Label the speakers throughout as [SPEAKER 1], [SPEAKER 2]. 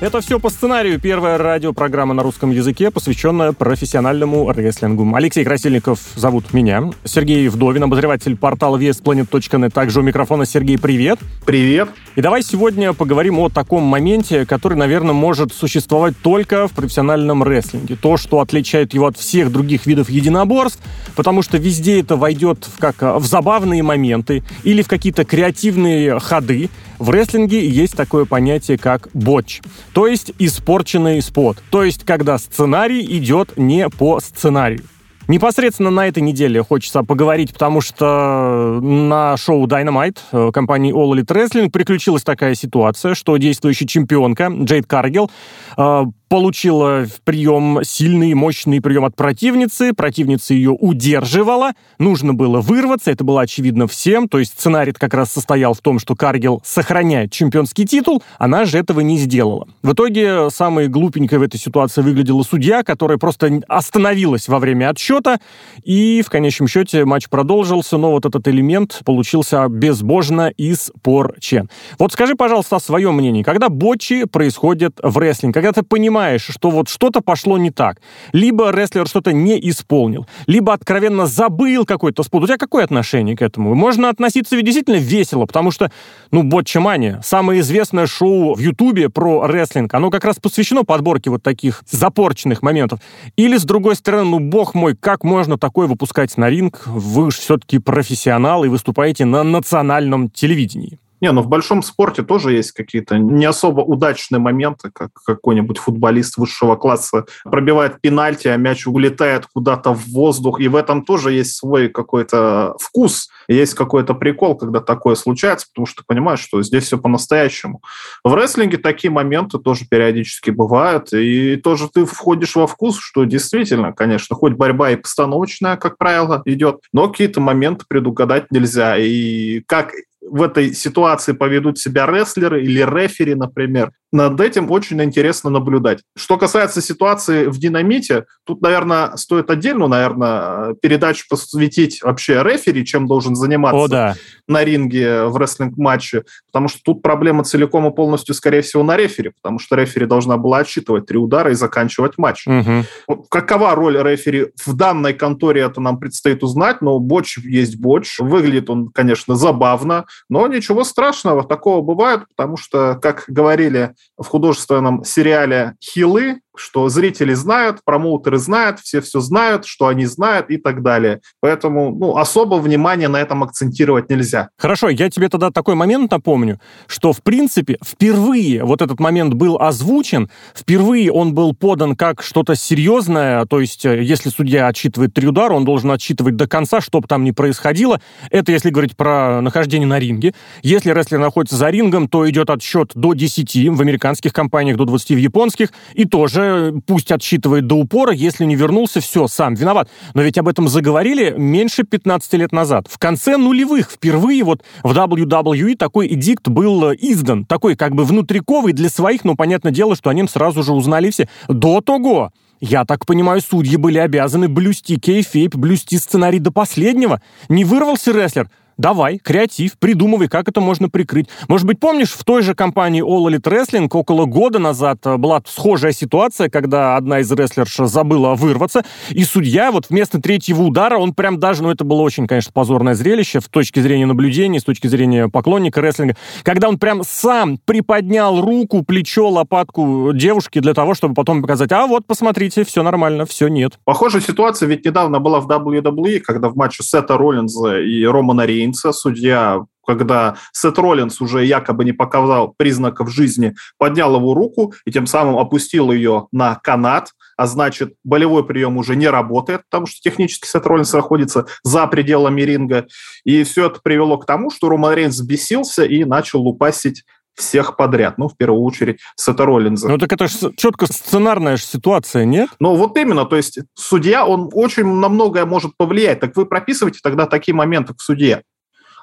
[SPEAKER 1] Это все по сценарию. Первая радиопрограмма на русском языке, посвященная профессиональному рестлингу. Алексей Красильников зовут меня. Сергей Вдовин, обозреватель портала VSPlanet.net. Также у микрофона Сергей, привет.
[SPEAKER 2] Привет.
[SPEAKER 1] И давай сегодня поговорим о таком моменте, который, наверное, может существовать только в профессиональном рестлинге. То, что отличает его от всех других видов единоборств, потому что везде это войдет в, как в забавные моменты или в какие-то креативные ходы. В рестлинге есть такое понятие, как ботч, то есть испорченный спот, то есть когда сценарий идет не по сценарию. Непосредственно на этой неделе хочется поговорить, потому что на шоу Dynamite э, компании All Elite Wrestling приключилась такая ситуация, что действующая чемпионка Джейд Каргил э, получила прием сильный, мощный прием от противницы, противница ее удерживала, нужно было вырваться, это было очевидно всем, то есть сценарий как раз состоял в том, что Каргил сохраняет чемпионский титул, она же этого не сделала. В итоге самой глупенькой в этой ситуации выглядела судья, которая просто остановилась во время отсчета, и в конечном счете матч продолжился, но вот этот элемент получился безбожно испорчен. Вот скажи, пожалуйста, о своем мнении. Когда ботчи происходят в рестлинге, когда ты понимаешь, понимаешь, что вот что-то пошло не так. Либо рестлер что-то не исполнил, либо откровенно забыл какой-то спот. У тебя какое отношение к этому? Можно относиться ведь действительно весело, потому что, ну, Ботчамания, самое известное шоу в Ютубе про рестлинг, оно как раз посвящено подборке вот таких запорченных моментов. Или, с другой стороны, ну, бог мой, как можно такое выпускать на ринг? Вы же все-таки профессионал и выступаете на национальном телевидении.
[SPEAKER 2] Не, ну в большом спорте тоже есть какие-то не особо удачные моменты, как какой-нибудь футболист высшего класса пробивает пенальти, а мяч улетает куда-то в воздух, и в этом тоже есть свой какой-то вкус, есть какой-то прикол, когда такое случается, потому что ты понимаешь, что здесь все по-настоящему. В рестлинге такие моменты тоже периодически бывают, и тоже ты входишь во вкус, что действительно, конечно, хоть борьба и постановочная, как правило, идет, но какие-то моменты предугадать нельзя. И как в этой ситуации поведут себя рестлеры или рефери, например, над этим очень интересно наблюдать. Что касается ситуации в «Динамите», тут, наверное, стоит отдельно, наверное, передачу посвятить вообще рефери, чем должен заниматься О, да. на ринге в рестлинг-матче, потому что тут проблема целиком и полностью, скорее всего, на рефери, потому что рефери должна была отсчитывать три удара и заканчивать матч. Угу. Какова роль рефери в данной конторе, это нам предстоит узнать, но боч есть боч. Выглядит он, конечно, забавно, но ничего страшного, такого бывает, потому что, как говорили в художественном сериале «Хилы», что зрители знают, промоутеры знают, все все знают, что они знают и так далее. Поэтому ну, особо внимания на этом акцентировать нельзя.
[SPEAKER 1] Хорошо, я тебе тогда такой момент напомню, что в принципе впервые вот этот момент был озвучен, впервые он был подан как что-то серьезное, то есть э, если судья отсчитывает три удара, он должен отсчитывать до конца, что бы там ни происходило. Это если говорить про нахождение на ринге. Если рестлер находится за рингом, то идет отсчет до 10 в американских компаниях, до 20 в японских, и тоже пусть отсчитывает до упора, если не вернулся, все, сам виноват. Но ведь об этом заговорили меньше 15 лет назад. В конце нулевых впервые вот в WWE такой эдикт был э, издан, такой как бы внутриковый для своих, но понятное дело, что о нем сразу же узнали все. До того я так понимаю, судьи были обязаны блюсти кейфейп, блюсти сценарий до последнего. Не вырвался рестлер, Давай, креатив, придумывай, как это можно прикрыть. Может быть, помнишь, в той же компании All Elite Wrestling около года назад э, была схожая ситуация, когда одна из рестлерш забыла вырваться, и судья вот вместо третьего удара, он прям даже, ну это было очень, конечно, позорное зрелище с точки зрения наблюдения, с точки зрения поклонника рестлинга, когда он прям сам приподнял руку, плечо, лопатку девушки для того, чтобы потом показать, а вот, посмотрите, все нормально, все нет.
[SPEAKER 2] Похожая ситуация ведь недавно была в WWE, когда в матче Сета Роллинза и Романа Рейна Роллинса, судья когда Сет Роллинс уже якобы не показал признаков жизни, поднял его руку и тем самым опустил ее на канат, а значит, болевой прием уже не работает, потому что технически Сет Роллинс находится за пределами ринга. И все это привело к тому, что Роман Рейнс взбесился и начал лупасить всех подряд. Ну, в первую очередь, Сета Роллинза.
[SPEAKER 1] Ну, так это же четко сценарная же ситуация, нет?
[SPEAKER 2] Ну, вот именно. То есть судья, он очень на многое может повлиять. Так вы прописываете тогда такие моменты в суде.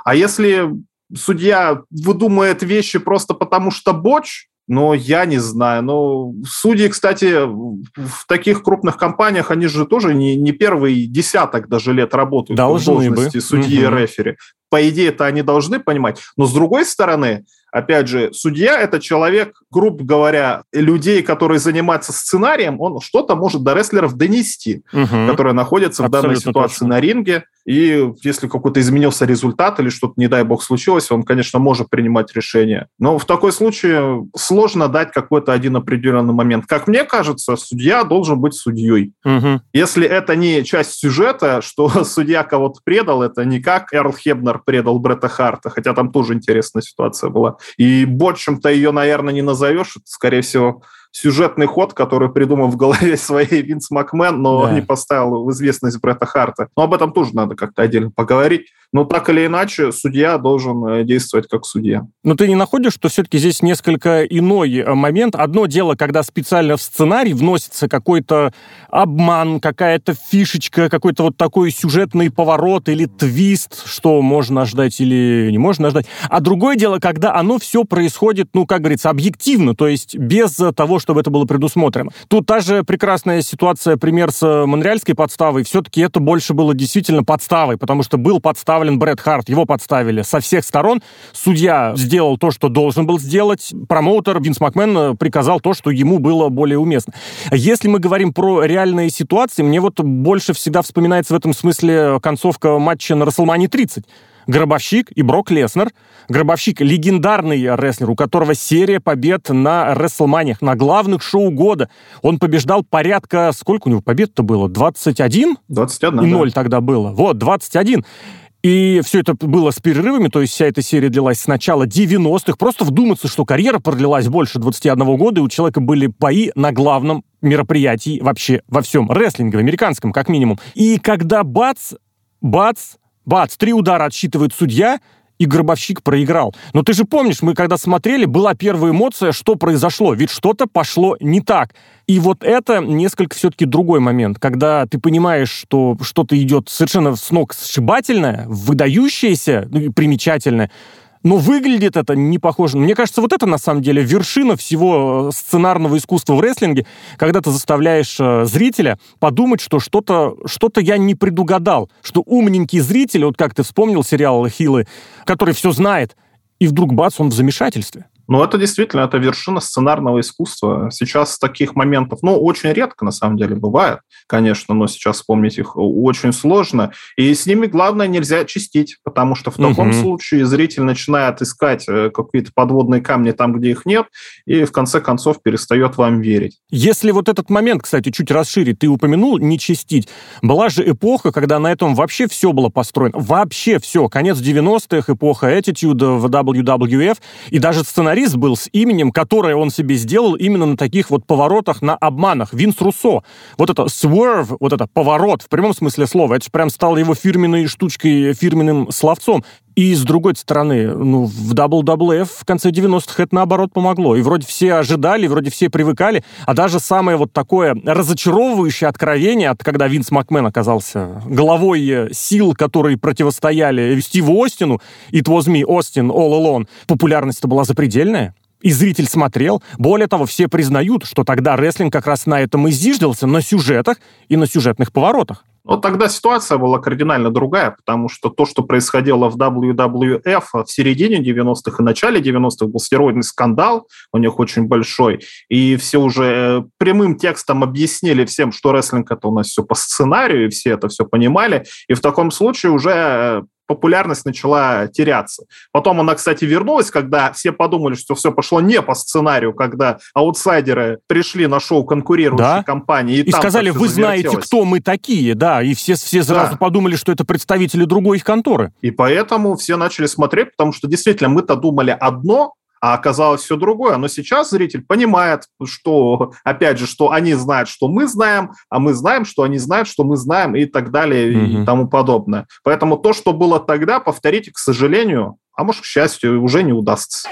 [SPEAKER 2] А если судья выдумает вещи просто потому, что боч, но я не знаю. Ну, судьи, кстати, в таких крупных компаниях, они же тоже не, не первый десяток даже лет работают
[SPEAKER 1] Должны
[SPEAKER 2] в должности
[SPEAKER 1] бы.
[SPEAKER 2] судьи и
[SPEAKER 1] Мгм.
[SPEAKER 2] рефери. По идее, это они должны понимать. Но с другой стороны, опять же, судья – это человек, грубо говоря, людей, которые занимаются сценарием, он что-то может до рестлеров донести
[SPEAKER 1] Мгм.
[SPEAKER 2] которые находятся в данной
[SPEAKER 1] Абсолютно
[SPEAKER 2] ситуации
[SPEAKER 1] точно.
[SPEAKER 2] на ринге. И если какой-то изменился результат или что-то, не дай бог, случилось, он, конечно, может принимать решение. Но в такой случае сложно дать какой-то один определенный момент. Как мне кажется, судья должен быть судьей.
[SPEAKER 1] Мгм.
[SPEAKER 2] Если это не часть сюжета, что судья кого-то предал, это не как Эрл Хебнер предал Бретта Харта, хотя там тоже интересная ситуация была. И больше-то ее, наверное, не назовешь. Это, скорее всего, сюжетный ход, который придумал в голове своей Винс Макмен, но
[SPEAKER 1] Да.
[SPEAKER 2] не поставил в известность Бретта Харта. Но об этом тоже надо как-то отдельно поговорить. Но так или иначе, судья должен э, действовать как судья.
[SPEAKER 1] Но ты не находишь, что все-таки здесь несколько иной э, момент? Одно дело, когда специально в сценарий вносится какой-то обман, какая-то фишечка, какой-то вот такой сюжетный поворот или твист, что можно ждать или не можно ждать. А другое дело, когда оно все происходит, ну, как говорится, объективно, то есть без э, того, чтобы это было предусмотрено. Тут та же прекрасная ситуация, пример с э, монреальской подставой, все-таки это больше было действительно подставой, потому что был подставлен Брэд Харт, его подставили со всех сторон. Судья сделал то, что должен был сделать, промоутер Винс Макмен э, приказал то, что ему было более уместно. Если мы говорим про реальные ситуации, мне вот больше всегда вспоминается в этом смысле концовка матча на Расселмане 30. Гробовщик и Брок Леснер. Гробовщик — легендарный рестлер, у которого серия побед на Рестлманиях, на главных шоу года. Он побеждал порядка... Сколько у него побед-то было? 21?
[SPEAKER 2] 21,
[SPEAKER 1] и
[SPEAKER 2] да.
[SPEAKER 1] 0 тогда было. Вот, 21. И все это было с перерывами, то есть вся эта серия длилась с начала 90-х. Просто вдуматься, что карьера продлилась больше 21 года, и у человека были бои на главном мероприятии вообще во всем рестлинге, в американском как минимум. И когда бац, бац, бац, три удара отсчитывает судья, и гробовщик проиграл. Но ты же помнишь, мы когда смотрели, была первая эмоция, что произошло, ведь что-то пошло не так. И вот это несколько все-таки другой момент, когда ты понимаешь, что что-то идет совершенно с ног сшибательное, выдающееся, ну примечательное, но выглядит это не похоже. Мне кажется, вот это на самом деле вершина всего э, сценарного искусства в рестлинге, когда ты заставляешь э, зрителя подумать, что что-то что я не предугадал, что умненький зритель, вот как ты вспомнил сериал «Хилы», который все знает, и вдруг бац, он в замешательстве.
[SPEAKER 2] Ну, это действительно, это вершина сценарного искусства. Сейчас таких моментов, ну, очень редко, на самом деле, бывает, конечно, но сейчас вспомнить их очень сложно. И с ними, главное, нельзя чистить, потому что в таком
[SPEAKER 1] Мгм.
[SPEAKER 2] случае зритель начинает искать э, какие-то подводные камни там, где их нет, и в конце концов перестает вам верить.
[SPEAKER 1] Если вот этот момент, кстати, чуть расширить, ты упомянул не чистить. Была же эпоха, когда на этом вообще все было построено. Вообще все. Конец 90-х, эпоха Attitude в WWF. И даже сценарист был с именем, которое он себе сделал именно на таких вот поворотах, на обманах. Винс Руссо. Вот это swerve, вот это поворот в прямом смысле слова, это же прям стало его фирменной штучкой, фирменным словцом. И с другой стороны, ну, в WWF в конце 90-х это наоборот помогло. И вроде все ожидали, вроде все привыкали. А даже самое вот такое разочаровывающее откровение, от когда Винс Макмен оказался главой э, сил, которые противостояли Стиву Остину, It was me, Остин, all alone, популярность-то была запредельная. И зритель смотрел. Более того, все признают, что тогда рестлинг как раз на этом и зиждался, на сюжетах и на сюжетных поворотах.
[SPEAKER 2] Но тогда ситуация была кардинально другая, потому что то, что происходило в WWF в середине 90-х и начале 90-х, был стероидный скандал, у них очень большой, и все уже э, прямым текстом объяснили всем, что рестлинг это у нас все по сценарию, и все это все понимали, и в таком случае уже э, популярность начала теряться. Потом она, кстати, вернулась, когда все подумали, что все пошло не по сценарию, когда аутсайдеры пришли на шоу конкурирующей
[SPEAKER 1] Да.
[SPEAKER 2] компании. И,
[SPEAKER 1] И сказали, вы знаете, кто мы такие, да, и все, все сразу
[SPEAKER 2] Да.
[SPEAKER 1] подумали, что это представители другой их конторы.
[SPEAKER 2] И поэтому все начали смотреть, потому что действительно мы-то думали одно, а оказалось все другое. Но сейчас зритель понимает, что, опять же, что они знают, что мы знаем, а мы знаем, что они знают, что мы знаем и так далее и
[SPEAKER 1] Мгм.
[SPEAKER 2] тому подобное. Поэтому то, что было тогда, повторить, к сожалению, а может, к счастью, уже не удастся.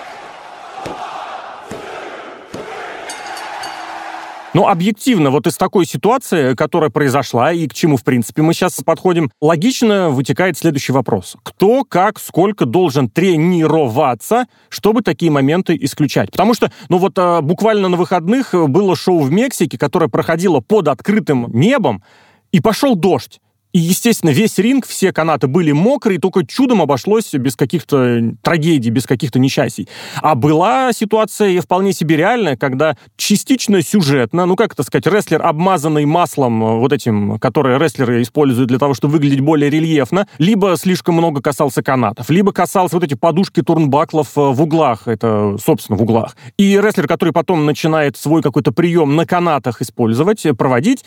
[SPEAKER 1] Но объективно, вот из такой ситуации, которая произошла и к чему, в принципе, мы сейчас подходим, логично вытекает следующий вопрос. Кто, как, сколько должен тренироваться, чтобы такие моменты исключать? Потому что, ну вот а, буквально на выходных было шоу в Мексике, которое проходило под открытым небом, и пошел дождь. И, естественно, весь ринг, все канаты были мокрые, только чудом обошлось без каких-то трагедий, без каких-то несчастий. А была ситуация вполне себе реальная, когда частично сюжетно, ну, как это сказать, рестлер, обмазанный маслом э, вот этим, которое рестлеры используют для того, чтобы выглядеть более рельефно, либо слишком много касался канатов, либо касался вот эти подушки турнбаклов э, в углах, это, собственно, в углах. И рестлер, который потом начинает свой какой-то прием на канатах использовать, э, проводить,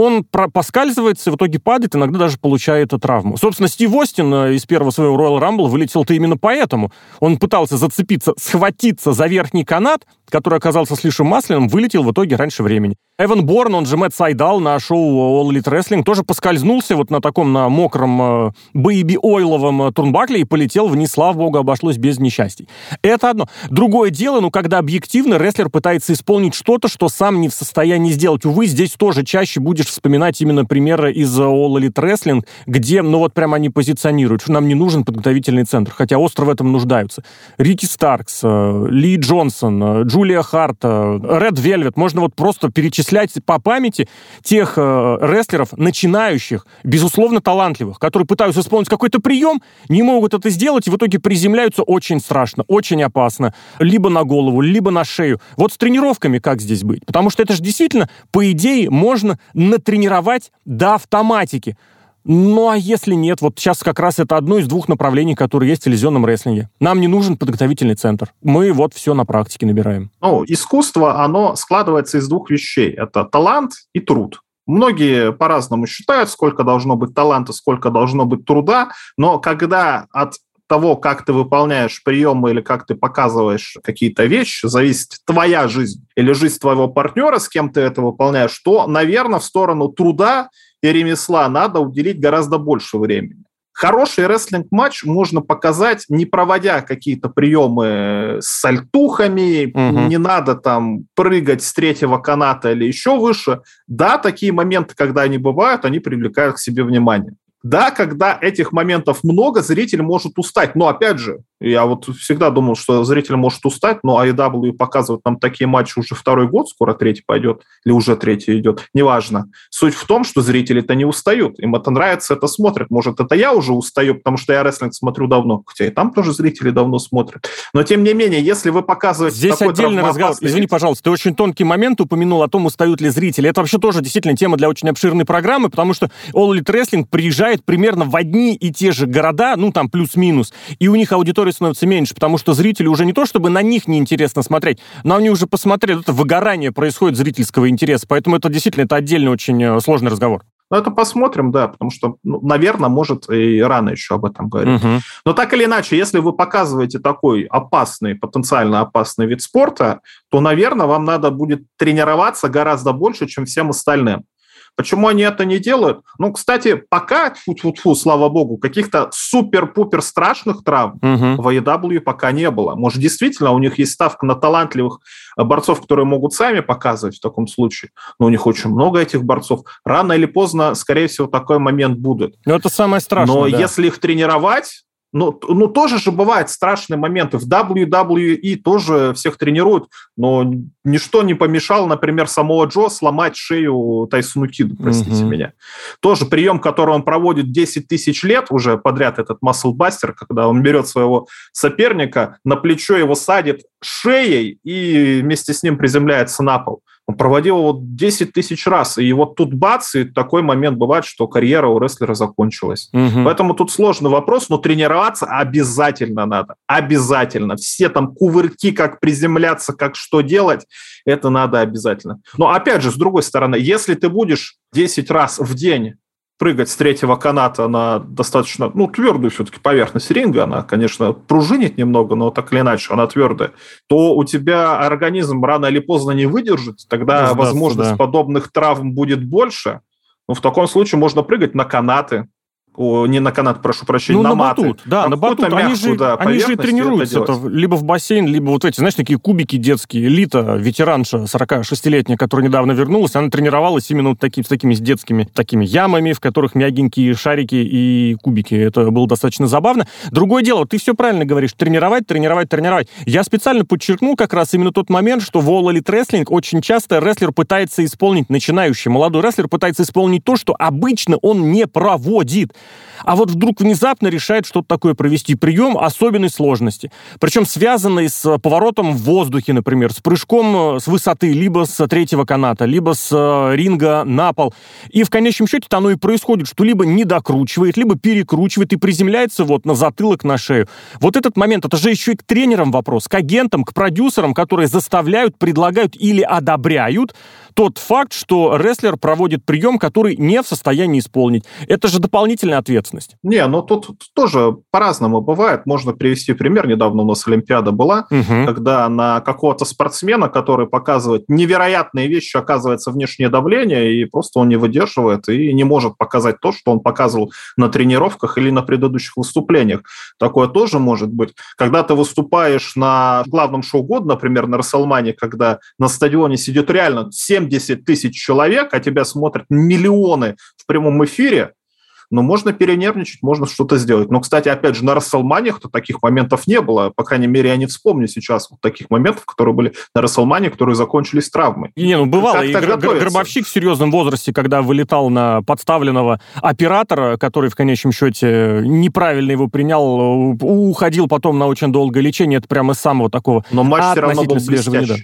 [SPEAKER 1] он поскальзывается, в итоге падает, иногда даже получает травму. Собственно, Стив Остин э, из первого своего Royal Rumble вылетел-то именно поэтому. Он пытался зацепиться, схватиться за верхний канат, который оказался слишком масляным, вылетел в итоге раньше времени. Эван Борн, он же Мэтт Сайдал на шоу All Elite Wrestling, тоже поскользнулся вот на таком, на мокром бэйби-ойловом э, турнбакле и полетел вниз, слава богу, обошлось без несчастий. Это одно. Другое дело, ну, когда объективно рестлер пытается исполнить что-то, что сам не в состоянии сделать. Увы, здесь тоже чаще будешь вспоминать именно примеры из All Elite Wrestling, где, ну, вот прямо они позиционируют, что нам не нужен подготовительный центр, хотя остро в этом нуждаются. Рики Старкс, э, Ли Джонсон, э, Джулия Харт, Ред Вельвет, можно вот просто перечислять перечислять по памяти тех э, рестлеров, начинающих, безусловно, талантливых, которые пытаются исполнить какой-то прием, не могут это сделать, и в итоге приземляются очень страшно, очень опасно. Либо на голову, либо на шею. Вот с тренировками как здесь быть? Потому что это же действительно, по идее, можно натренировать до автоматики. Ну, а если нет, вот сейчас как раз это одно из двух направлений, которые есть в телевизионном рестлинге. Нам не нужен подготовительный центр. Мы вот все на практике набираем.
[SPEAKER 2] Ну, искусство, оно складывается из двух вещей. Это талант и труд. Многие по-разному считают, сколько должно быть таланта, сколько должно быть труда, но когда от того, как ты выполняешь приемы или как ты показываешь какие-то вещи, зависит твоя жизнь или жизнь твоего партнера, с кем ты это выполняешь, то, наверное, в сторону труда и ремесла надо уделить гораздо больше времени. Хороший рестлинг-матч можно показать, не проводя какие-то приемы с сальтухами, угу. не надо там прыгать с третьего каната или еще выше. Да, такие моменты, когда они бывают, они привлекают к себе внимание. Да, когда этих моментов много, зритель может устать. Но опять же, я вот всегда думал, что зритель может устать, но AEW показывает нам такие матчи уже второй год, скоро третий пойдет, или уже третий идет, неважно. Суть в том, что зрители-то не устают, им это нравится, это смотрят. Может, это я уже устаю, потому что я рестлинг смотрю давно, хотя и там тоже зрители давно смотрят. Но, тем не менее, если вы показываете
[SPEAKER 1] Здесь такой отдельный разговор. Извини, пожалуйста, ты очень тонкий момент упомянул о том, устают ли зрители. Это вообще тоже действительно тема для очень обширной программы, потому что All Elite Wrestling приезжает примерно в одни и те же города, ну, там плюс-минус, и у них аудитория становится меньше, потому что зрители уже не то, чтобы на них неинтересно смотреть, но они уже посмотрели, это выгорание происходит зрительского интереса, поэтому это действительно это отдельный очень э, сложный разговор.
[SPEAKER 2] Ну, это посмотрим, да, потому что, ну, наверное, может и рано еще об этом говорить. Угу. Но так или иначе, если вы показываете такой опасный, потенциально опасный вид спорта, то, наверное, вам надо будет тренироваться гораздо больше, чем всем остальным. Почему они это не делают? Ну, кстати, пока, фу-фу-фу, слава богу, каких-то супер-пупер страшных травм угу. в AEW пока не было. Может, действительно, у них есть ставка на талантливых борцов, которые могут сами показывать в таком случае. Но у них очень много этих борцов. Рано или поздно, скорее всего, такой момент будет.
[SPEAKER 1] Но это самое страшное.
[SPEAKER 2] Но да. если их тренировать, ну, ну, тоже же бывают страшные моменты. В WWE тоже всех тренируют, но ничто не помешало, например, самого Джо сломать шею Тайсону Киду, простите mm-hmm. меня. Тоже прием, который он проводит 10 тысяч лет уже подряд, этот маслбастер, когда он берет своего соперника, на плечо его садит шеей и вместе с ним приземляется на пол. Он проводил его 10 тысяч раз, и вот тут бац, и такой момент бывает, что карьера у рестлера закончилась. Угу. Поэтому тут сложный вопрос, но тренироваться обязательно надо. Обязательно. Все там кувырки, как приземляться, как что делать, это надо обязательно. Но опять же, с другой стороны, если ты будешь 10 раз в день прыгать с третьего каната на достаточно, ну, твердую все-таки поверхность ринга, она, конечно, пружинит немного, но так или иначе она твердая, то у тебя организм рано или поздно не выдержит, тогда Сдастся, возможность да. подобных травм будет больше. Но в таком случае можно прыгать на канаты, о, не на канат, прошу прощения,
[SPEAKER 1] ну,
[SPEAKER 2] на,
[SPEAKER 1] на
[SPEAKER 2] маты.
[SPEAKER 1] батут, да, на батут.
[SPEAKER 2] Мягкую,
[SPEAKER 1] они же,
[SPEAKER 2] да,
[SPEAKER 1] они же тренируются это, либо в бассейн, либо вот эти, знаешь, такие кубики детские. Лита, ветеранша 46-летняя, которая недавно вернулась, она тренировалась именно вот такими, с такими с детскими такими ямами, в которых мягенькие шарики и кубики. Это было достаточно забавно. Другое дело, ты все правильно говоришь, тренировать, тренировать, тренировать. Я специально подчеркнул как раз именно тот момент, что в All Elite Wrestling очень часто рестлер пытается исполнить, начинающий молодой рестлер пытается исполнить то, что обычно он не проводит. А вот вдруг внезапно решает что-то такое провести. Прием особенной сложности. Причем связанный с поворотом в воздухе, например, с прыжком э, с высоты, либо с третьего каната, либо с э, ринга на пол. И в конечном счете оно и происходит, что либо не докручивает, либо перекручивает и приземляется вот на затылок, на шею. Вот этот момент, это же еще и к тренерам вопрос, к агентам, к продюсерам, которые заставляют, предлагают или одобряют тот факт, что рестлер проводит прием, который не в состоянии исполнить. Это же дополнительная ответственность.
[SPEAKER 2] Не, ну тут тоже по-разному бывает. Можно привести пример. Недавно у нас Олимпиада была, угу. когда на какого-то спортсмена, который показывает невероятные вещи, оказывается внешнее давление, и просто он не выдерживает и не может показать то, что он показывал на тренировках или на предыдущих выступлениях. Такое тоже может быть. Когда ты выступаешь на главном шоу года, например, на Расселмане, когда на стадионе сидит реально 7 70 тысяч человек, а тебя смотрят миллионы в прямом эфире, но можно перенервничать, можно что-то сделать. Но, кстати, опять же, на Расселманиях-то таких моментов не было. По крайней мере, я не вспомню сейчас вот таких моментов, которые были на Расселмане, которые закончились травмой.
[SPEAKER 1] Не, ну бывало. И гр- гробовщик в серьезном возрасте, когда вылетал на подставленного оператора, который в конечном счете неправильно его принял, уходил потом на очень долгое лечение, это прямо из самого такого
[SPEAKER 2] Но матч все равно был блестящий. Да.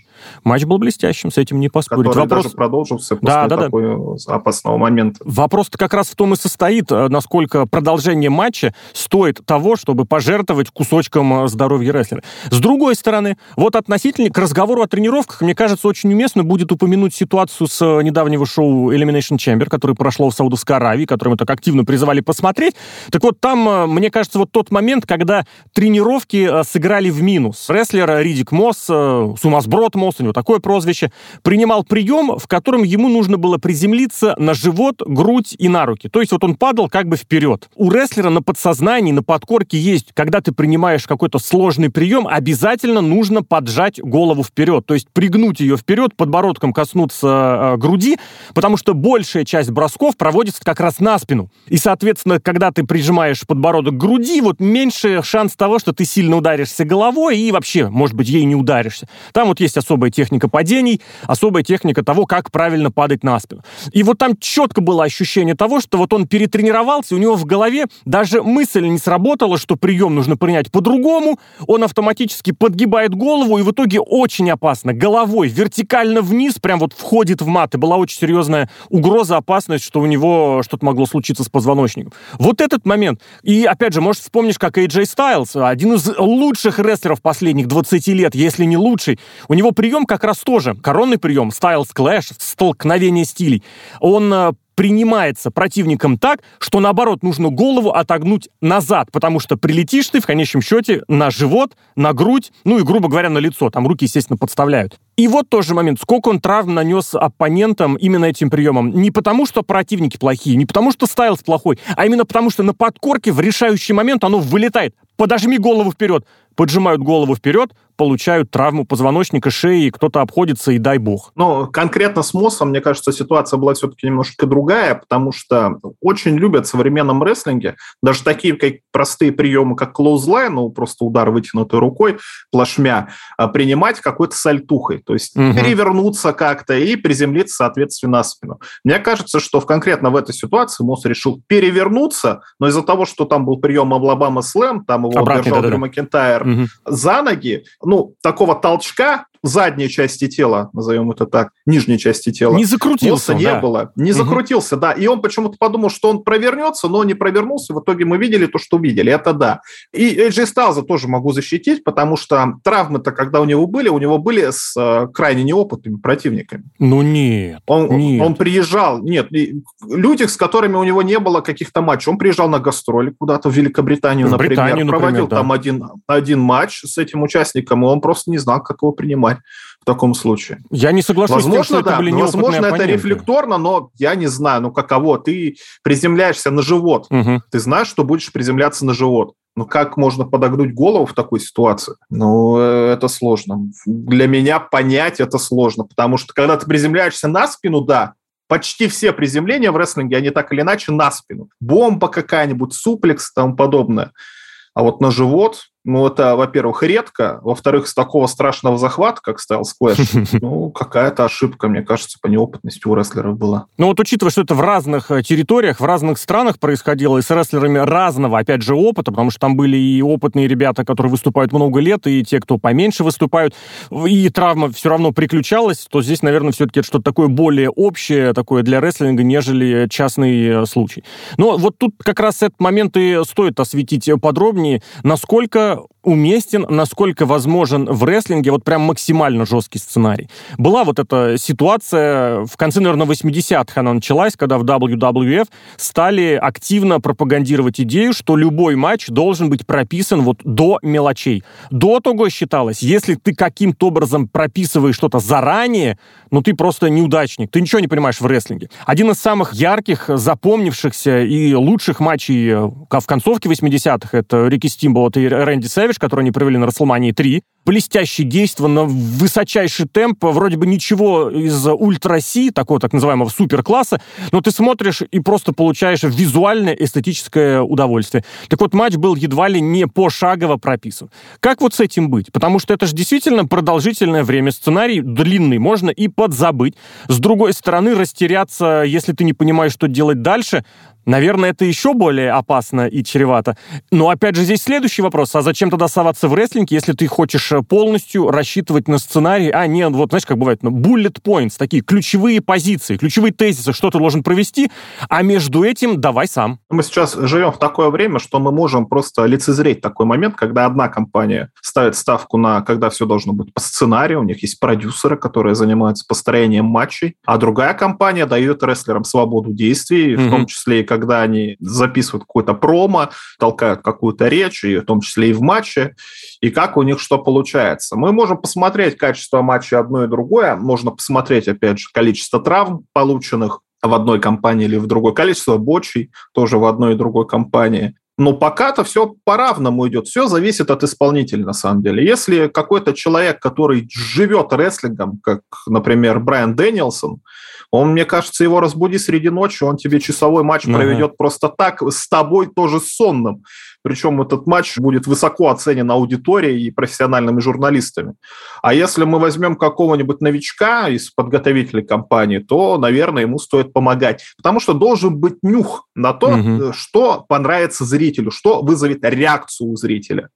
[SPEAKER 1] Матч был блестящим, с этим не поспорить.
[SPEAKER 2] Который Вопрос... даже продолжился после да, да, такого да. опасного момента.
[SPEAKER 1] Вопрос-то как раз в том и состоит, Э, насколько продолжение матча стоит того, чтобы пожертвовать кусочком э, здоровья рестлера. С другой стороны, вот относительно к разговору о тренировках, мне кажется, очень уместно будет упомянуть ситуацию с э, недавнего шоу Elimination Chamber, которое прошло в Саудовской Аравии, которое мы так активно призывали посмотреть. Так вот, там, мне кажется, вот тот момент, когда тренировки сыграли в минус. Рестлер Ридик Мосс, Сумасброд Мосс, у него такое прозвище, принимал прием, в котором ему нужно было приземлиться на живот, грудь и на руки. То есть вот он падал шел как бы вперед. У рестлера на подсознании, на подкорке есть, когда ты принимаешь какой-то сложный прием, обязательно нужно поджать голову вперед, то есть пригнуть ее вперед, подбородком коснуться э, груди, потому что большая часть бросков проводится как раз на спину. И, соответственно, когда ты прижимаешь подбородок к груди, вот меньше шанс того, что ты сильно ударишься головой и вообще, может быть, ей не ударишься. Там вот есть особая техника падений, особая техника того, как правильно падать на спину. И вот там четко было ощущение того, что вот он перетренировал тренировался, у него в голове даже мысль не сработала, что прием нужно принять по-другому, он автоматически подгибает голову и в итоге очень опасно, головой вертикально вниз, прям вот входит в мат, и была очень серьезная угроза, опасность, что у него что-то могло случиться с позвоночником. Вот этот момент. И опять же, может, вспомнишь, как AJ Styles, один из лучших рестлеров последних 20 лет, если не лучший, у него прием как раз тоже, коронный прием, Styles Clash, столкновение стилей. Он э, принимается противником так, что наоборот нужно голову отогнуть назад, потому что прилетишь ты в конечном счете на живот, на грудь, ну и, грубо говоря, на лицо. Там руки, естественно, подставляют. И вот тоже момент, сколько он травм нанес оппонентам именно этим приемом. Не потому, что противники плохие, не потому, что Стайлс плохой, а именно потому, что на подкорке в решающий момент оно вылетает. Подожми голову вперед поджимают голову вперед, получают травму позвоночника, шеи, кто-то обходится, и дай бог.
[SPEAKER 2] Но конкретно с Моссом, мне кажется, ситуация была все-таки немножко другая, потому что очень любят в современном рестлинге даже такие как простые приемы, как клоузлайн, ну, просто удар вытянутой рукой, плашмя, а, принимать какой-то сальтухой, то есть угу. перевернуться как-то и приземлиться, соответственно, на спину. Мне кажется, что в, конкретно в этой ситуации Мосс решил перевернуться, но из-за того, что там был прием Алабама Слэм, там его Обратный, держал да, да. Макентайр, угу. за ноги, ну, такого толчка задней части тела, назовем это так, нижней части тела.
[SPEAKER 1] Не закрутился,
[SPEAKER 2] не да. было. Не угу. закрутился, да. И он почему-то подумал, что он провернется, но не провернулся. В итоге мы видели то, что видели. Это да. И AJ Styles тоже могу защитить, потому что травмы-то, когда у него были, у него были с э, крайне неопытными противниками.
[SPEAKER 1] Ну нет,
[SPEAKER 2] он,
[SPEAKER 1] нет.
[SPEAKER 2] Он приезжал, нет, люди, с которыми у него не было каких-то матчей. Он приезжал на гастроли куда-то в Великобританию, в например, Британию, проводил например, да. там один, один матч с этим участником, и он просто не знал, как его принимать понимать в таком случае.
[SPEAKER 1] Я не соглашусь
[SPEAKER 2] возможно,
[SPEAKER 1] с тем, что
[SPEAKER 2] да,
[SPEAKER 1] это были
[SPEAKER 2] Возможно,
[SPEAKER 1] это
[SPEAKER 2] рефлекторно, но я не знаю, ну каково. Ты приземляешься на живот. Угу. Ты знаешь, что будешь приземляться на живот. Ну, как можно подогнуть голову в такой ситуации? Ну, э, это сложно. Для меня понять это сложно, потому что когда ты приземляешься на спину, да, почти все приземления в рестлинге, они так или иначе на спину. Бомба какая-нибудь, суплекс и тому подобное. А вот на живот ну, это, во-первых, редко. Во-вторых, с такого страшного захвата, как Style Splash, ну, какая-то ошибка, мне кажется, по неопытности у рестлеров была.
[SPEAKER 1] Ну, вот учитывая, что это в разных э, территориях, в разных странах происходило, и с рестлерами разного, опять же, опыта, потому что там были и опытные ребята, которые выступают много лет, и те, кто поменьше выступают, и травма все равно приключалась, то здесь, наверное, все-таки это что-то такое более общее, такое для рестлинга, нежели частный э, случай. Но вот тут как раз этот момент и стоит осветить подробнее, насколько уместен, насколько возможен в рестлинге вот прям максимально жесткий сценарий. Была вот эта ситуация, в конце, наверное, 80-х она началась, когда в WWF стали активно пропагандировать идею, что любой матч должен быть прописан вот до мелочей. До того считалось, если ты каким-то образом прописываешь что-то заранее, ну ты просто неудачник, ты ничего не понимаешь в рестлинге. Один из самых ярких, запомнившихся и лучших матчей э, в концовке 80-х это Рики Стимболт и Рэнди Рэнди Сэвидж, который они провели на Расселмании 3. Блестящее действие на высочайший темп, вроде бы ничего из ультра-си, такого так называемого суперкласса, но ты смотришь и просто получаешь визуальное эстетическое удовольствие. Так вот, матч был едва ли не пошагово прописан. Как вот с этим быть? Потому что это же действительно продолжительное время, сценарий длинный, можно и подзабыть. С другой стороны, растеряться, если ты не понимаешь, что делать дальше, Наверное, это еще более опасно и чревато. Но опять же здесь следующий вопрос. А зачем тогда соваться в рестлинг, если ты хочешь э, полностью рассчитывать на сценарий? А, нет, вот знаешь, как бывает, ну, bullet points, такие ключевые позиции, ключевые тезисы, что ты должен провести, а между этим давай сам.
[SPEAKER 2] Мы сейчас живем в такое время, что мы можем просто лицезреть такой момент, когда одна компания ставит ставку на, когда все должно быть по сценарию, у них есть продюсеры, которые занимаются построением матчей, а другая компания дает рестлерам свободу действий, mm-hmm. в том числе и когда они записывают какой-то промо, толкают какую-то речь, и в том числе и в матче, и как у них что получается. Мы можем посмотреть качество матча одно и другое, можно посмотреть, опять же, количество травм полученных, в одной компании или в другой, количество бочей тоже в одной и другой компании. Но пока-то все по-равному идет. Все зависит от исполнителя, на самом деле. Если какой-то человек, который живет рестлингом, как, например, Брайан Дэнилсон, он, мне кажется, его разбуди среди ночи, он тебе часовой матч ага. проведет просто так, с тобой тоже сонным. Причем этот матч будет высоко оценен аудиторией и профессиональными журналистами. А если мы возьмем какого-нибудь новичка из подготовителей компании, то, наверное, ему стоит помогать. Потому что должен быть нюх на то, угу. что понравится зрителю, что вызовет реакцию у зрителя.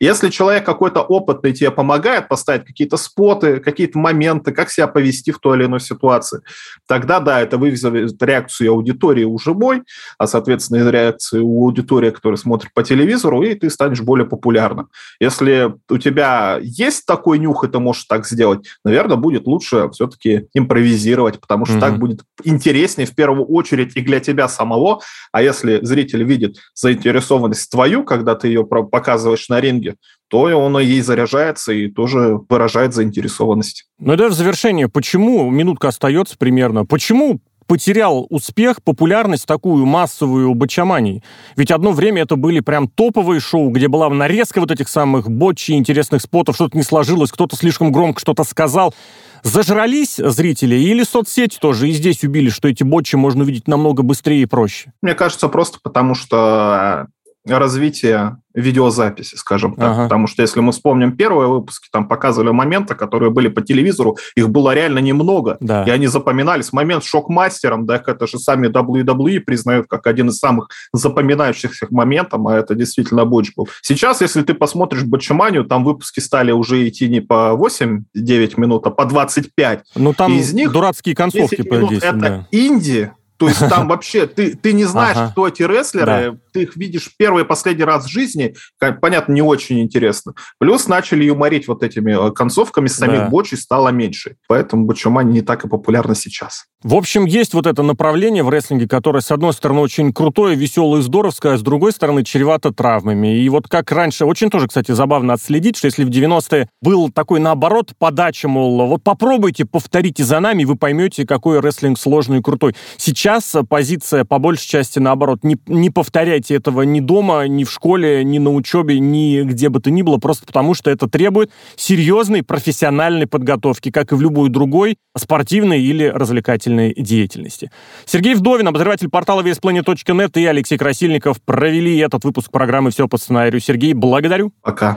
[SPEAKER 2] Если человек какой-то опытный тебе помогает поставить какие-то споты, какие-то моменты, как себя повести в той или иной ситуации, тогда, да, это вызовет реакцию аудитории у живой, а, соответственно, реакцию у аудитории, которая смотрит по телевизору, телевизору, и ты станешь более популярным. Если у тебя есть такой нюх, и ты можешь так сделать, наверное, будет лучше все-таки импровизировать, потому что mm-hmm. так будет интереснее в первую очередь и для тебя самого. А если зритель видит заинтересованность твою, когда ты ее показываешь на ринге, то он ей заряжается и тоже выражает заинтересованность.
[SPEAKER 1] Ну да, в завершение, почему, минутка остается примерно, почему потерял успех, популярность такую массовую бочамании. Ведь одно время это были прям топовые шоу, где была нарезка вот этих самых бочи, интересных спотов, что-то не сложилось, кто-то слишком громко что-то сказал. Зажрались зрители или соцсети тоже и здесь убили, что эти бочи можно увидеть намного быстрее и проще?
[SPEAKER 2] Мне кажется, просто потому что развитие видеозаписи, скажем так. Ага. Потому что если мы вспомним первые выпуски, там показывали моменты, которые были по телевизору, их было реально немного, да. и они запоминались. Момент с шок-мастером, да, это же сами WWE признают как один из самых запоминающихся моментов, а это действительно Боч был. Сейчас, если ты посмотришь Бочеманию, там выпуски стали уже идти не по 8-9 минут, а по 25.
[SPEAKER 1] Ну, там из них дурацкие концовки по 10,
[SPEAKER 2] это да. инди, то есть там вообще ты, ты не знаешь, ага. кто эти рестлеры, да. Ты их видишь первый и последний раз в жизни, понятно, не очень интересно. Плюс начали юморить вот этими э, концовками, самих да. бочей стало меньше. Поэтому бочумань не так и популярна сейчас.
[SPEAKER 1] В общем, есть вот это направление в рестлинге, которое, с одной стороны, очень крутое, веселое и здоровское, а с другой стороны, чревато травмами. И вот как раньше, очень тоже, кстати, забавно отследить, что если в 90-е был такой, наоборот, подача, мол, вот попробуйте, повторите за нами, вы поймете, какой рестлинг сложный и крутой. Сейчас позиция, по большей части, наоборот, не, не повторяйте этого ни дома, ни в школе, ни на учебе, ни где бы то ни было, просто потому что это требует серьезной профессиональной подготовки, как и в любой другой спортивной или развлекательной деятельности. Сергей Вдовин, обозреватель портала VSPlanet.net и Алексей Красильников провели этот выпуск программы «Все по сценарию». Сергей, благодарю.
[SPEAKER 2] Пока.